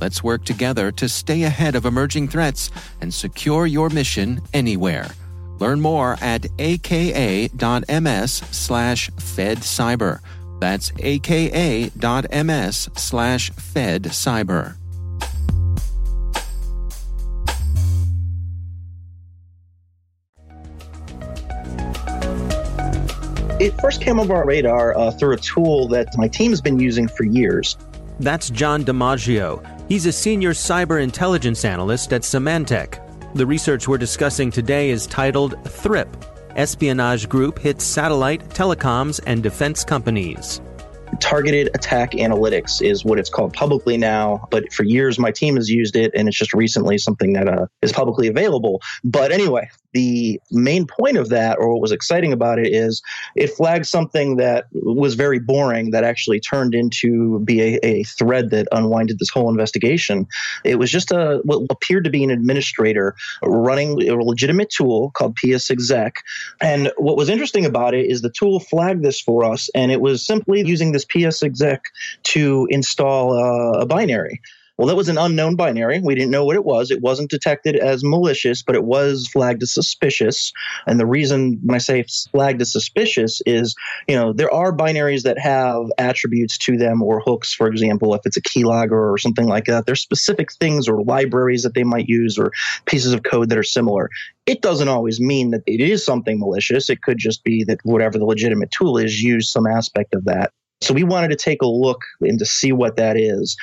Let's work together to stay ahead of emerging threats and secure your mission anywhere. Learn more at aka.ms slash fedcyber. That's aka.ms slash fedcyber. It first came over our radar uh, through a tool that my team has been using for years. That's Jon DiMaggio. He's a senior cyber intelligence analyst at Symantec. The research we're discussing today is titled THRIP Espionage Group Hits Satellite, Telecoms, and Defense Companies targeted attack analytics is what it's called publicly now but for years my team has used it and it's just recently something that uh, is publicly available but anyway the main point of that or what was exciting about it is it flagged something that was very boring that actually turned into be a, a thread that unwinded this whole investigation it was just a what appeared to be an administrator running a legitimate tool called PsExec and what was interesting about it is the tool flagged this for us and it was simply using this PsExec to install uh, a binary. Well, that was an unknown binary. We didn't know what it was. It wasn't detected as malicious, but it was flagged as suspicious. And the reason when I say flagged as suspicious is, you know, there are binaries that have attributes to them or hooks, for example, if it's a keylogger or something like that. There's specific things or libraries that they might use or pieces of code that are similar. It doesn't always mean that it is something malicious. It could just be that whatever the legitimate tool is, use some aspect of that. So we wanted to take a look and to see what that is.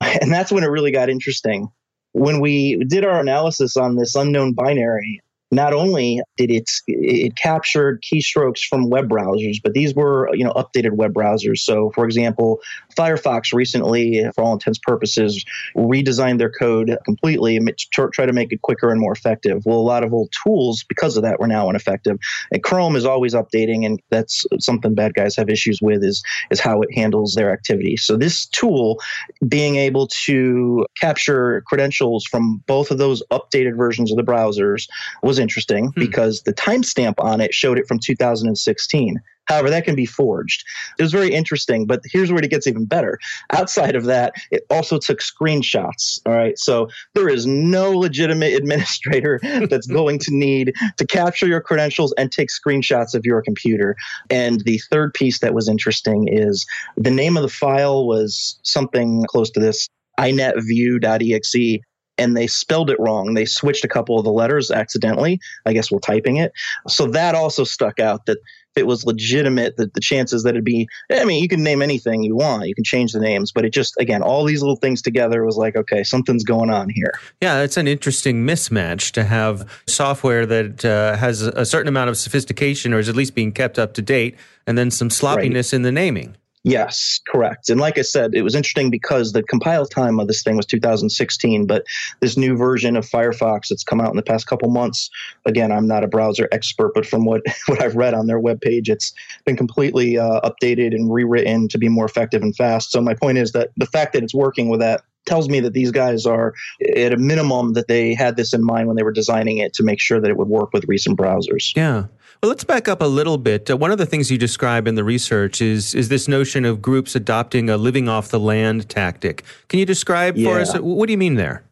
And that's when it really got interesting. When we did our analysis on this unknown binary, not only did it it captured keystrokes from web browsers, but these were you know updated web browsers. So, for example, Firefox recently, for all intents purposes, redesigned their code completely and try to make it quicker and more effective. Well, a lot of old tools because of that were now ineffective. And Chrome is always updating, and that's something bad guys have issues with is is how it handles their activity. So this tool, being able to capture credentials from both of those updated versions of the browsers was interesting hmm. because the timestamp on it showed it from 2016. However, that can be forged. It was very interesting, but here's where it gets even better. Outside of that, it also took screenshots. All right. So there is no legitimate administrator that's going to need to capture your credentials and take screenshots of your computer. And the third piece that was interesting is the name of the file was something close to this inetview.exe and they spelled it wrong. They switched a couple of the letters accidentally, I guess, while typing it. So that also stuck out that it was legitimate, that the chances that it'd be, I mean, you can name anything you want, you can change the names, but it just, again, all these little things together was like, okay, something's going on here. Yeah, it's an interesting mismatch to have software that uh, has a certain amount of sophistication or is at least being kept up to date, and then some sloppiness right. in the naming. Yes, correct. And like I said, it was interesting because the compile time of this thing was 2016, but this new version of Firefox that's come out in the past couple months, again, I'm not a browser expert, but from what, what I've read on their webpage, it's been completely uh, updated and rewritten to be more effective and fast. So my point is that the fact that it's working with that tells me that these guys are at a minimum that they had this in mind when they were designing it to make sure that it would work with recent browsers. Yeah. Well, let's back up a little bit. Uh, one of the things you describe in the research is is this notion of groups adopting a living off the land tactic. Can you describe yeah. for us what do you mean there?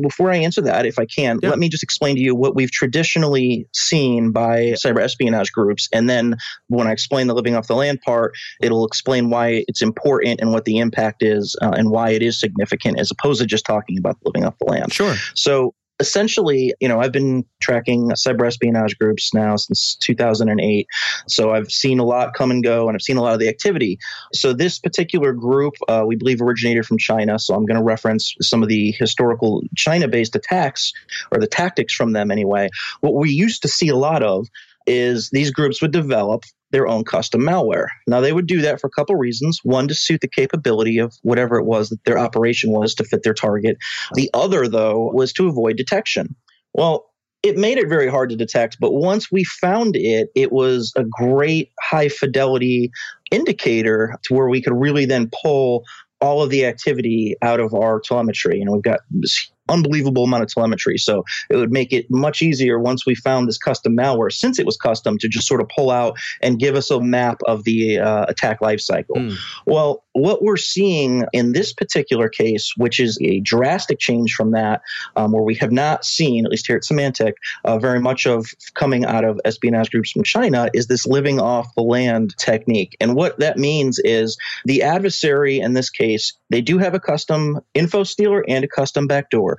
before I answer that, if I can, let me just explain to you what we've traditionally seen by cyber espionage groups. And then when I explain the living off the land part, it'll explain why it's important and what the impact is uh, and why it is significant as opposed to just talking about living off the land. Sure. So essentially, you know, I've been tracking cyber espionage groups now since 2008. So I've seen a lot come and go, and I've seen a lot of the activity. So this particular group, uh, we believe, originated from China. So I'm going to reference some of the historical China based attacks or the tactics from them anyway. What we used to see a lot of is these groups would develop their own custom malware. Now, they would do that for a couple reasons. One, to suit the capability of whatever it was that their operation was to fit their target. The other, though, was to avoid detection. Well, it made it very hard to detect, but once we found it, it was a great high fidelity indicator to where we could really then pull all of the activity out of our telemetry. Know, we've got this unbelievable amount of telemetry. So it would make it much easier once we found this custom malware, since it was custom, to just sort of pull out and give us a map of the uh, attack lifecycle. Mm. Well, what we're seeing in this particular case, which is a drastic change from that, um, where we have not seen, at least here at Symantec, uh, very much of coming out of espionage groups from China, is this living off the land technique. And what that means is the adversary in this case, they do have a custom info stealer and a custom backdoor.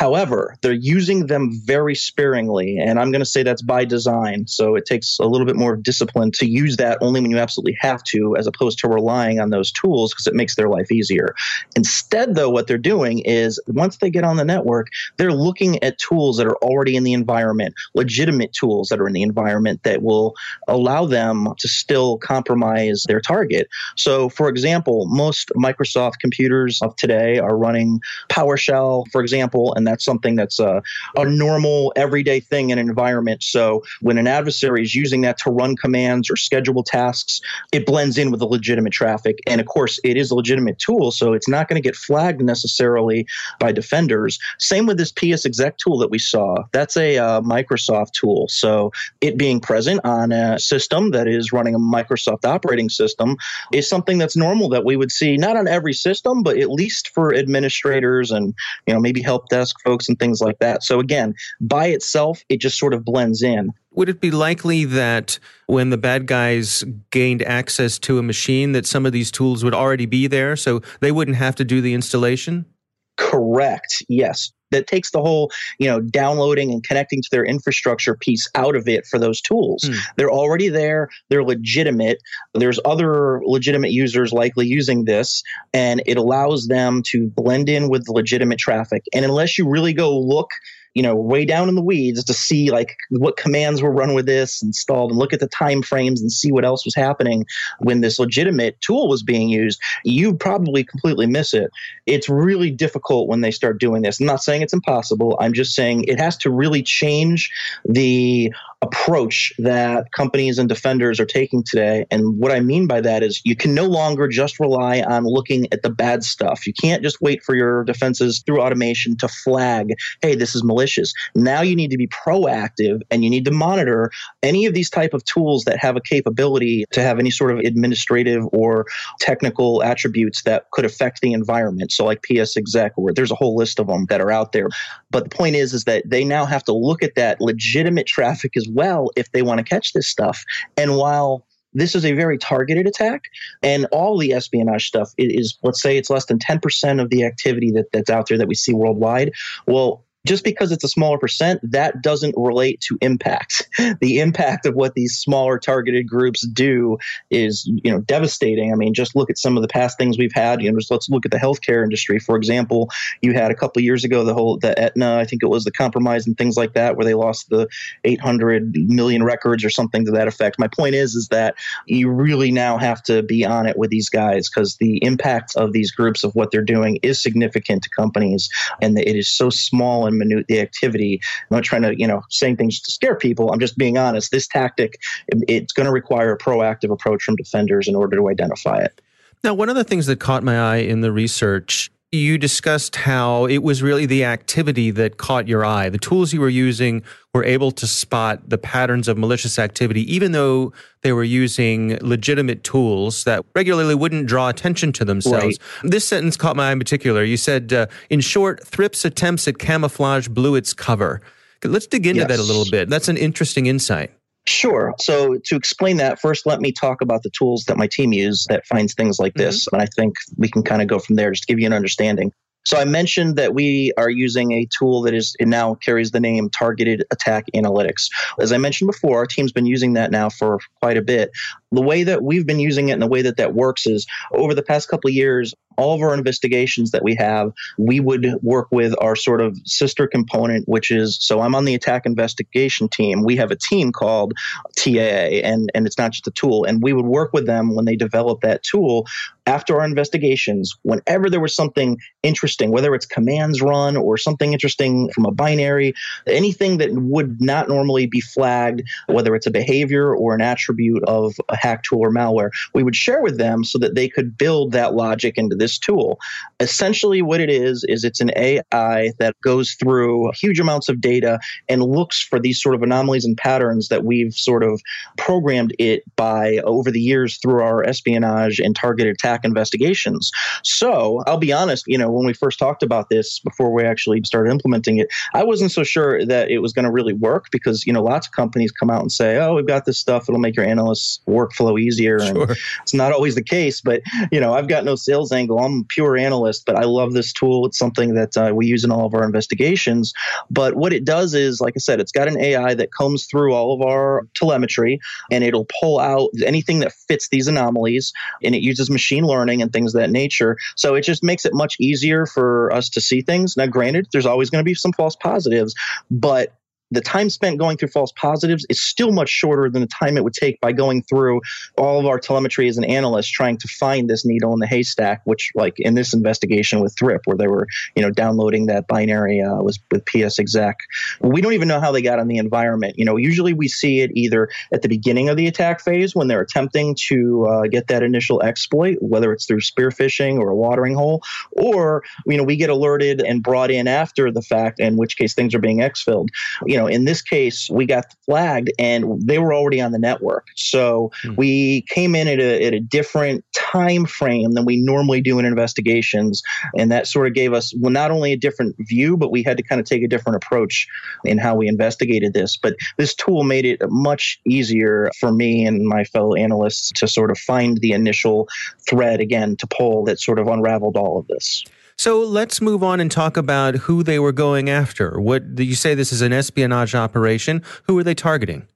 However, they're using them very sparingly, and I'm going to say that's by design. So it takes a little bit more discipline to use that only when you absolutely have to, as opposed to relying on those tools because it makes their life easier. Instead, though, what they're doing is once they get on the network, they're looking at tools that are already in the environment, legitimate tools that are in the environment that will allow them to still compromise their target. So, for example, most Microsoft computers of today are running PowerShell, for example, and that's something that's a, a normal everyday thing in an environment. So when an adversary is using that to run commands or schedule tasks, it blends in with the legitimate traffic. And of course, it is a legitimate tool, so it's not going to get flagged necessarily by defenders. Same with this PsExec tool that we saw. That's a uh, Microsoft tool. So it being present on a system that is running a Microsoft operating system is something that's normal that we would see not on every system, but at least for administrators and you know maybe help desk folks and things like that. So again, by itself, it just sort of blends in. Would it be likely that when the bad guys gained access to a machine that some of these tools would already be there so they wouldn't have to do the installation? Correct. Yes that takes the whole you know downloading and connecting to their infrastructure piece out of it for those tools mm. they're already there they're legitimate there's other legitimate users likely using this and it allows them to blend in with legitimate traffic and unless you really go look you know, way down in the weeds to see like what commands were run with this installed and look at the time frames and see what else was happening when this legitimate tool was being used, you probably completely miss it. It's really difficult when they start doing this. I'm not saying it's impossible. I'm just saying it has to really change the approach that companies and defenders are taking today. And what I mean by that is you can no longer just rely on looking at the bad stuff. You can't just wait for your defenses through automation to flag, hey, this is malicious. Now you need to be proactive and you need to monitor any of these type of tools that have a capability to have any sort of administrative or technical attributes that could affect the environment. So like PsExec, or there's a whole list of them that are out there. But the point is, is that they now have to look at that legitimate traffic as well if they want to catch this stuff. And while this is a very targeted attack and all the espionage stuff is let's say it's less than 10% of the activity that, that's out there that we see worldwide well just because it's a smaller percent, that doesn't relate to impact. The impact of what these smaller targeted groups do is, you know, devastating. I mean, just look at some of the past things we've had. You know, just let's look at the healthcare industry. For example, you had a couple years ago the whole the Aetna, I think it was the compromise and things like that, where they lost the 800 million records or something to that effect. My point is, is that you really now have to be on it with these guys because the impact of these groups of what they're doing is significant to companies, and it is so small and minute the activity. I'm not trying to, you know, saying things to scare people. I'm just being honest. This tactic, it's going to require a proactive approach from defenders in order to identify it. Now, one of the things that caught my eye in the research you discussed how it was really the activity that caught your eye. The tools you were using were able to spot the patterns of malicious activity, even though they were using legitimate tools that regularly wouldn't draw attention to themselves. Right. This sentence caught my eye in particular. You said, uh, in short, Thrip's attempts at camouflage blew its cover. Let's dig into yes. that a little bit. That's an interesting insight. Sure. So to explain that, first let me talk about the tools that my team use that finds things like this. Mm-hmm. And I think we can kind of go from there just to give you an understanding. So I mentioned that we are using a tool that is it now carries the name Targeted Attack Analytics. As I mentioned before, our team's been using that now for quite a bit. The way that we've been using it and the way that that works is over the past couple of years, all of our investigations that we have, we would work with our sort of sister component, which is so I'm on the attack investigation team. We have a team called TAA, and, and it's not just a tool. And we would work with them when they develop that tool after our investigations, whenever there was something interesting, whether it's commands run or something interesting from a binary, anything that would not normally be flagged, whether it's a behavior or an attribute of a hack tool or malware, we would share with them so that they could build that logic into this tool. Essentially, what it is, is it's an AI that goes through huge amounts of data and looks for these sort of anomalies and patterns that we've sort of programmed it by over the years through our espionage and targeted attack investigations. So I'll be honest, you know, when we first talked about this before we actually started implementing it, I wasn't so sure that it was going to really work because, you know, lots of companies come out and say, oh, we've got this stuff, it'll make your analysts workflow easier. Sure. And it's not always the case, but, you know, I've got no sales angle. I'm a pure analyst, but I love this tool. It's something that uh, we use in all of our investigations. But what it does is, like I said, it's got an AI that combs through all of our telemetry and it'll pull out anything that fits these anomalies and it uses machine learning and things of that nature. So it just makes it much easier for us to see things. Now, granted, there's always going to be some false positives, but the time spent going through false positives is still much shorter than the time it would take by going through all of our telemetry as an analyst trying to find this needle in the haystack which like in this investigation with thrip where they were you know downloading that binary uh, was with PsExec we don't even know how they got on the environment. You know usually we see it either at the beginning of the attack phase when they're attempting to uh, get that initial exploit whether it's through spear phishing or a watering hole or you know we get alerted and brought in after the fact in which case things are being exfilled. You know know, in this case, we got flagged and they were already on the network. So hmm. we came in at a, at a different time frame than we normally do in investigations. And that sort of gave us, well, not only a different view, but we had to kind of take a different approach in how we investigated this. But this tool made it much easier for me and my fellow analysts to sort of find the initial thread again to pull that sort of unraveled all of this. So let's move on and talk about who they were going after. What you say this is an espionage operation? Who are they targeting?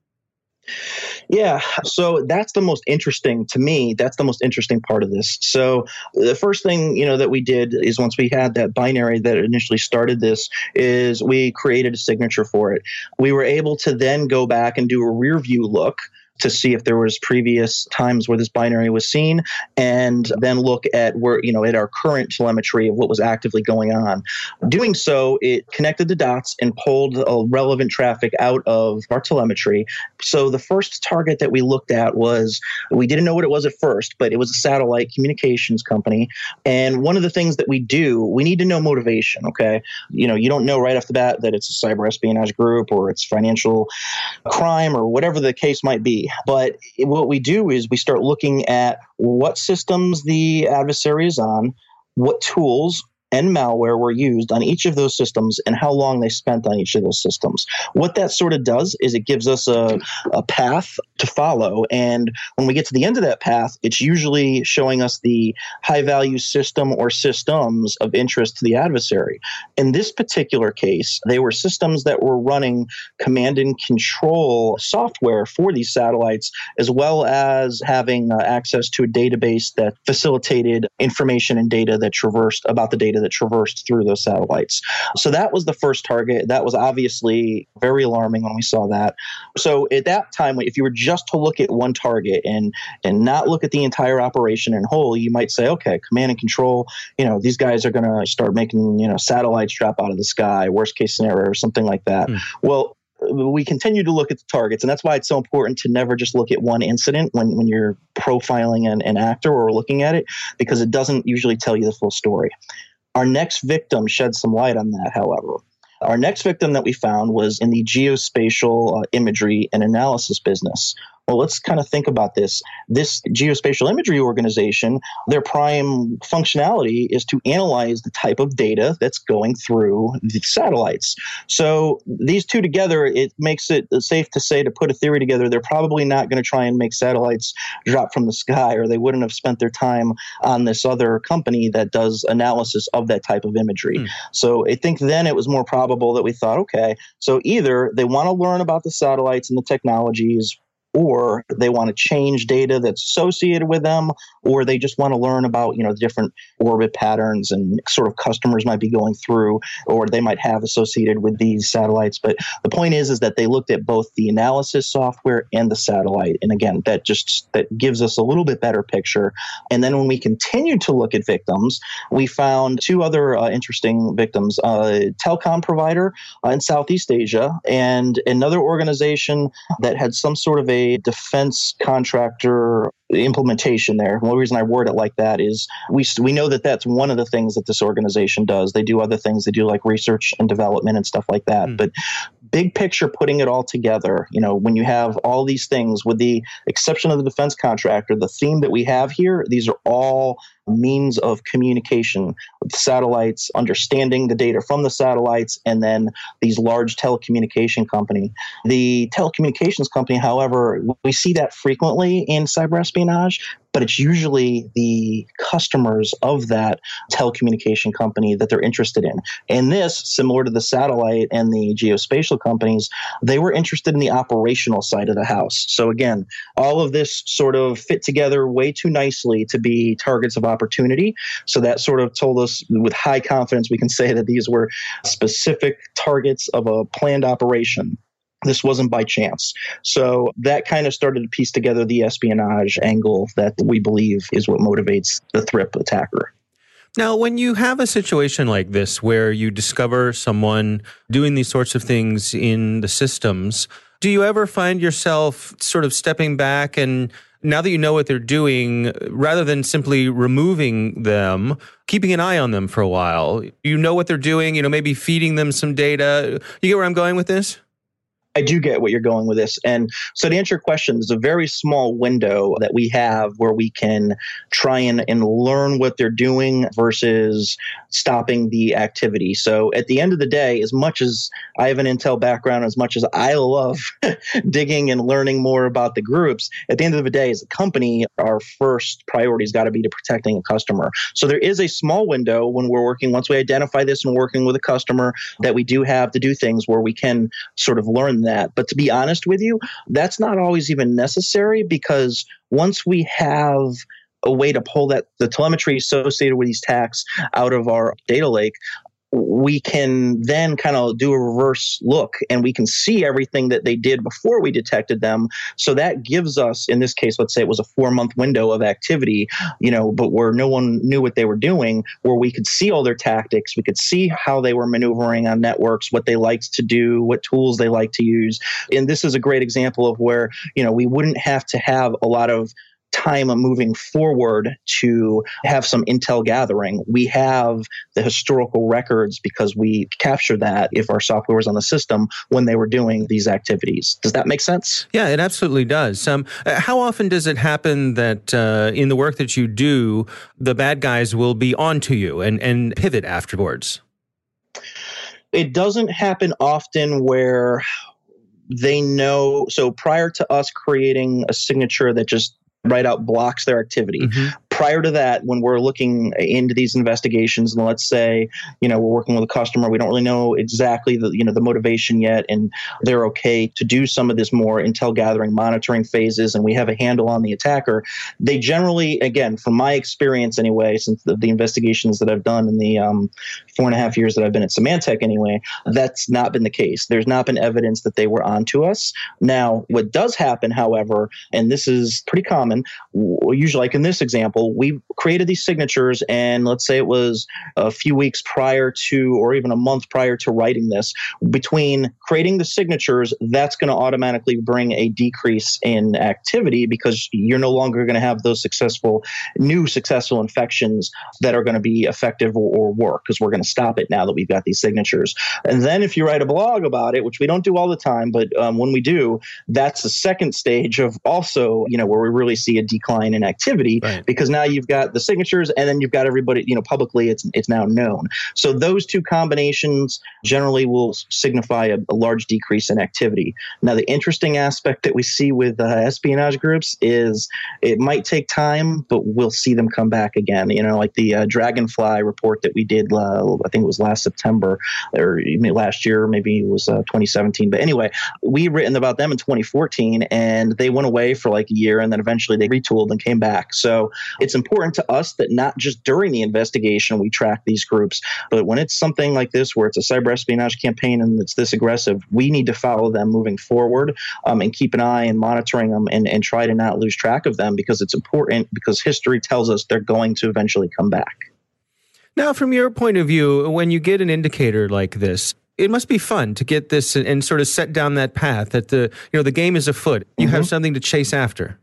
Yeah, so that's the most interesting to me. That's the most interesting part of this. So the first thing you know that we did is once we had that binary that initially started this, is we created a signature for it. We were able to then go back and do a rear view look to see if there was previous times where this binary was seen and then look at where you know at our current telemetry of what was actively going on. Doing so it connected the dots and pulled relevant traffic out of our telemetry. So the first target that we looked at was we didn't know what it was at first but it was a satellite communications company. And one of the things that we do we need to know motivation okay? You know you don't know right off the bat that it's a cyber espionage group or it's financial crime or whatever the case might be but what we do is we start looking at what systems the adversary is on, what tools, and malware were used on each of those systems and how long they spent on each of those systems. What that sort of does is it gives us a, a path to follow. And when we get to the end of that path, it's usually showing us the high value system or systems of interest to the adversary. In this particular case, they were systems that were running command and control software for these satellites, as well as having uh, access to a database that facilitated information and data that traversed about the data that traversed through those satellites. So that was the first target. That was obviously very alarming when we saw that. So at that time, if you were just to look at one target and and not look at the entire operation in whole, you might say, okay, command and control, you know, these guys are going to start making, you know, satellites drop out of the sky, worst case scenario, or something like that. Mm. Well, we continue to look at the targets and that's why it's so important to never just look at one incident when, when you're profiling an, an actor or looking at it because it doesn't usually tell you the full story our next victim shed some light on that however. Our next victim that we found was in the geospatial uh, imagery and analysis business well, let's kind of think about this. This geospatial imagery organization, their prime functionality is to analyze the type of data that's going through the satellites. So these two together, it makes it safe to say to put a theory together, they're probably not going to try and make satellites drop from the sky, or they wouldn't have spent their time on this other company that does analysis of that type of imagery. Mm. So I think then it was more probable that we thought, okay, so either they want to learn about the satellites and the technologies or they want to change data that's associated with them, or they just want to learn about, you know, different orbit patterns and sort of customers might be going through, or they might have associated with these satellites. But the point is, is that they looked at both the analysis software and the satellite. And again, that just that gives us a little bit better picture. And then when we continued to look at victims, we found two other uh, interesting victims: a telecom provider uh, in Southeast Asia and another organization that had some sort of a defense contractor implementation there. One reason I word it like that is we we know that that's one of the things that this organization does. They do other things. They do like research and development and stuff like that. Mm. But big picture, putting it all together, you know, when you have all these things, with the exception of the defense contractor, the theme that we have here, these are all means of communication with satellites, understanding the data from the satellites, and then these large telecommunication company. The telecommunications company, however, we see that frequently in cyber espionage but it's usually the customers of that telecommunication company that they're interested in. And this, similar to the satellite and the geospatial companies, they were interested in the operational side of the house. So again, all of this sort of fit together way too nicely to be targets of opportunity. So that sort of told us with high confidence we can say that these were specific targets of a planned operation this wasn't by chance. So that kind of started to piece together the espionage angle that we believe is what motivates the Thrip attacker. Now, when you have a situation like this where you discover someone doing these sorts of things in the systems, do you ever find yourself sort of stepping back and now that you know what they're doing, rather than simply removing them, keeping an eye on them for a while, you know what they're doing, you know, maybe feeding them some data. You get where I'm going with this? I do get what you're going with this. And so to answer your question, there's a very small window that we have where we can try and, and learn what they're doing versus stopping the activity. So at the end of the day, as much as I have an Intel background, as much as I love digging and learning more about the groups, at the end of the day, as a company, our first priority has got to be to protecting a customer. So there is a small window when we're working, once we identify this and working with a customer, that we do have to do things where we can sort of learn that. But to be honest with you, that's not always even necessary because once we have a way to pull that the telemetry associated with these tacks out of our data lake we can then kind of do a reverse look and we can see everything that they did before we detected them. So that gives us, in this case, let's say it was a four month window of activity, you know, but where no one knew what they were doing, where we could see all their tactics, we could see how they were maneuvering on networks, what they liked to do, what tools they like to use. And this is a great example of where, you know, we wouldn't have to have a lot of time moving forward to have some intel gathering. We have the historical records because we capture that if our software was on the system when they were doing these activities. Does that make sense? Yeah, it absolutely does. Um, uh, how often does it happen that uh, in the work that you do, the bad guys will be onto you and, and pivot afterwards? It doesn't happen often where they know. So prior to us creating a signature that just right out blocks their activity. Mm-hmm prior to that, when we're looking into these investigations, and let's say, you know, we're working with a customer, we don't really know exactly the, you know, the motivation yet, and they're okay to do some of this more intel gathering, monitoring phases, and we have a handle on the attacker. They generally, again, from my experience anyway, since the, the investigations that I've done in the um, four and a half years that I've been at Symantec anyway, that's not been the case. There's not been evidence that they were onto us. Now, what does happen, however, and this is pretty common, usually like in this example, we created these signatures, and let's say it was a few weeks prior to, or even a month prior to writing this, between creating the signatures, that's going to automatically bring a decrease in activity because you're no longer going to have those successful, new successful infections that are going to be effective or, or work because we're going to stop it now that we've got these signatures. And then if you write a blog about it, which we don't do all the time, but um, when we do, that's the second stage of also, you know, where we really see a decline in activity right. because now you've got the signatures and then you've got everybody, you know, publicly it's it's now known. So those two combinations generally will signify a, a large decrease in activity. Now the interesting aspect that we see with uh, espionage groups is it might take time, but we'll see them come back again. You know, like the uh, Dragonfly report that we did, uh, I think it was last September or last year, maybe it was uh, 2017. But anyway, we written about them in 2014 and they went away for like a year and then eventually they retooled and came back. So it's important to us that not just during the investigation we track these groups, but when it's something like this where it's a cyber espionage campaign and it's this aggressive, we need to follow them moving forward um, and keep an eye and monitoring them and, and try to not lose track of them because it's important because history tells us they're going to eventually come back. Now, from your point of view, when you get an indicator like this, it must be fun to get this and, and, sort of set down that path that the you know the game is afoot. You mm-hmm. have something to chase after.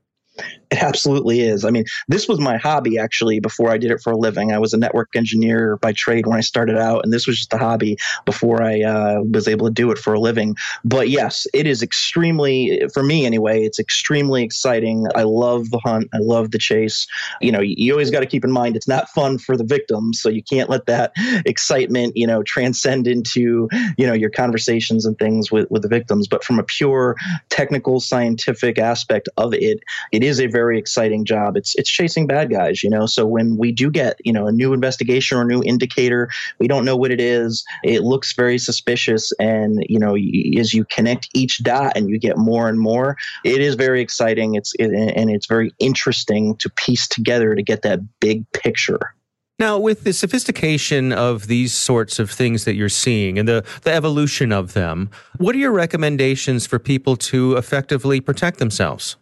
It absolutely is. I mean, this was my hobby actually before I did it for a living. I was a network engineer by trade when I started out, and this was just a hobby before I uh, was able to do it for a living. But yes, it is extremely, for me anyway, it's extremely exciting. I love the hunt, I love the chase. You know, you always got to keep in mind it's not fun for the victims, so you can't let that excitement, you know, transcend into, you know, your conversations and things with, with the victims. But from a pure technical, scientific aspect of it, it is a very exciting job. It's it's chasing bad guys, you know. So when we do get you know a new investigation or new indicator, we don't know what it is. It looks very suspicious, and you know as you connect each dot and you get more and more, it is very exciting. It's it, and it's very interesting to piece together to get that big picture. Now, with the sophistication of these sorts of things that you're seeing and the, the evolution of them, what are your recommendations for people to effectively protect themselves?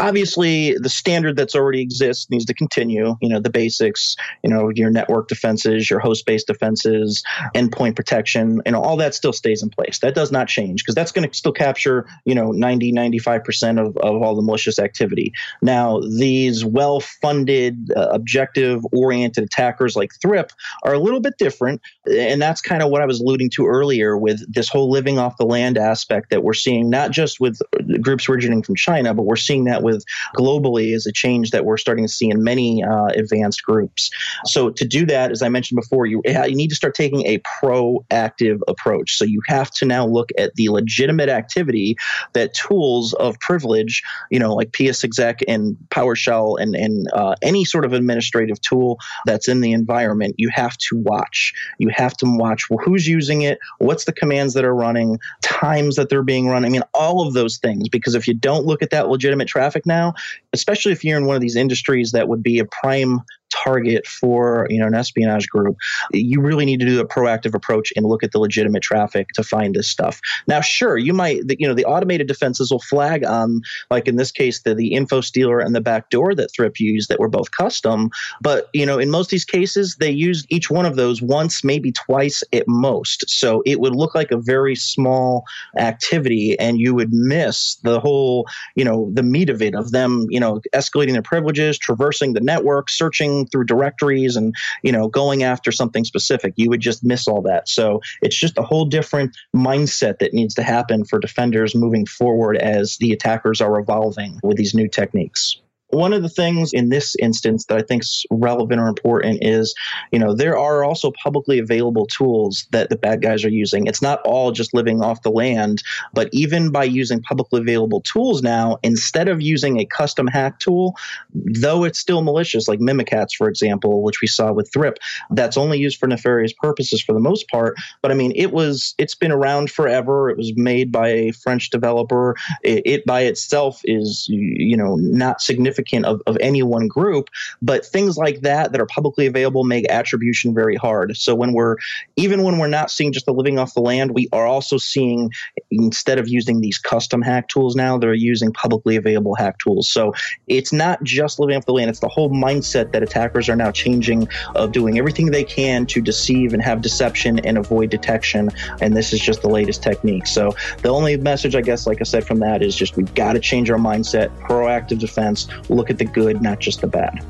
Obviously the standard that's already exists needs to continue you know the basics you know your network defenses your host based defenses endpoint protection you know all that still stays in place. That does not change because that's going to still capture you know 90 95% of, of all the malicious activity. Now these well funded uh, objective oriented attackers like thrip are a little bit different and that's kind of what i was alluding to earlier with this whole living off the land aspect that we're seeing not just with groups originating from china but we're seeing that with globally is a change that we're starting to see in many uh, advanced groups. So to do that, as I mentioned before, you, you need to start taking a proactive approach. So you have to now look at the legitimate activity that tools of privilege, you know, like PsExec and PowerShell and, and uh, any sort of administrative tool that's in the environment, you have to watch. You have to watch who's using it, what's the commands that are running, times that they're being run. I mean, all of those things, because if you don't look at that legitimate traffic, now, especially if you're in one of these industries that would be a prime target for you know an espionage group, you really need to do a proactive approach and look at the legitimate traffic to find this stuff. Now, sure, you might you know the automated defenses will flag on like in this case the the info stealer and the backdoor that Thrip used that were both custom, but you know in most of these cases they used each one of those once maybe twice at most. So it would look like a very small activity and you would miss the whole you know the meat of it of them you know escalating their privileges, traversing the network, searching through directories and you know going after something specific. You would just miss all that. So it's just a whole different mindset that needs to happen for defenders moving forward as the attackers are evolving with these new techniques one of the things in this instance that I think is relevant or important is, you know, there are also publicly available tools that the bad guys are using. It's not all just living off the land, but even by using publicly available tools now, instead of using a custom hack tool, though it's still malicious, like Mimikatz, for example, which we saw with Thrip, that's only used for nefarious purposes for the most part. But I mean, it was it's been around forever. It was made by a French developer. It, it by itself is, you know, not significant significant of, of any one group, but things like that that are publicly available make attribution very hard. So when we're even when we're not seeing just the living off the land, we are also seeing instead of using these custom hack tools now, they're using publicly available hack tools. So it's not just living off the land, it's the whole mindset that attackers are now changing of doing everything they can to deceive and have deception and avoid detection. And this is just the latest technique. So the only message I guess, like I said, from that is just we've got to change our mindset, proactive defense look at the good, not just the bad.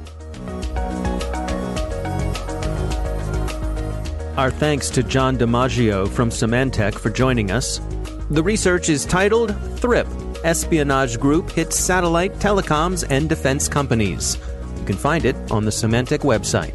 Our thanks to Jon DiMaggio from Symantec for joining us. The research is titled Thrip Espionage Group Hits Satellite, Telecoms, and Defense Companies. You can find it on the Symantec website.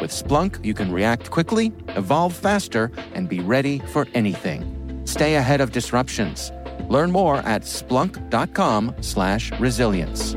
With Splunk, you can react quickly, evolve faster, and be ready for anything. Stay ahead of disruptions. Learn more at splunk.com/resilience.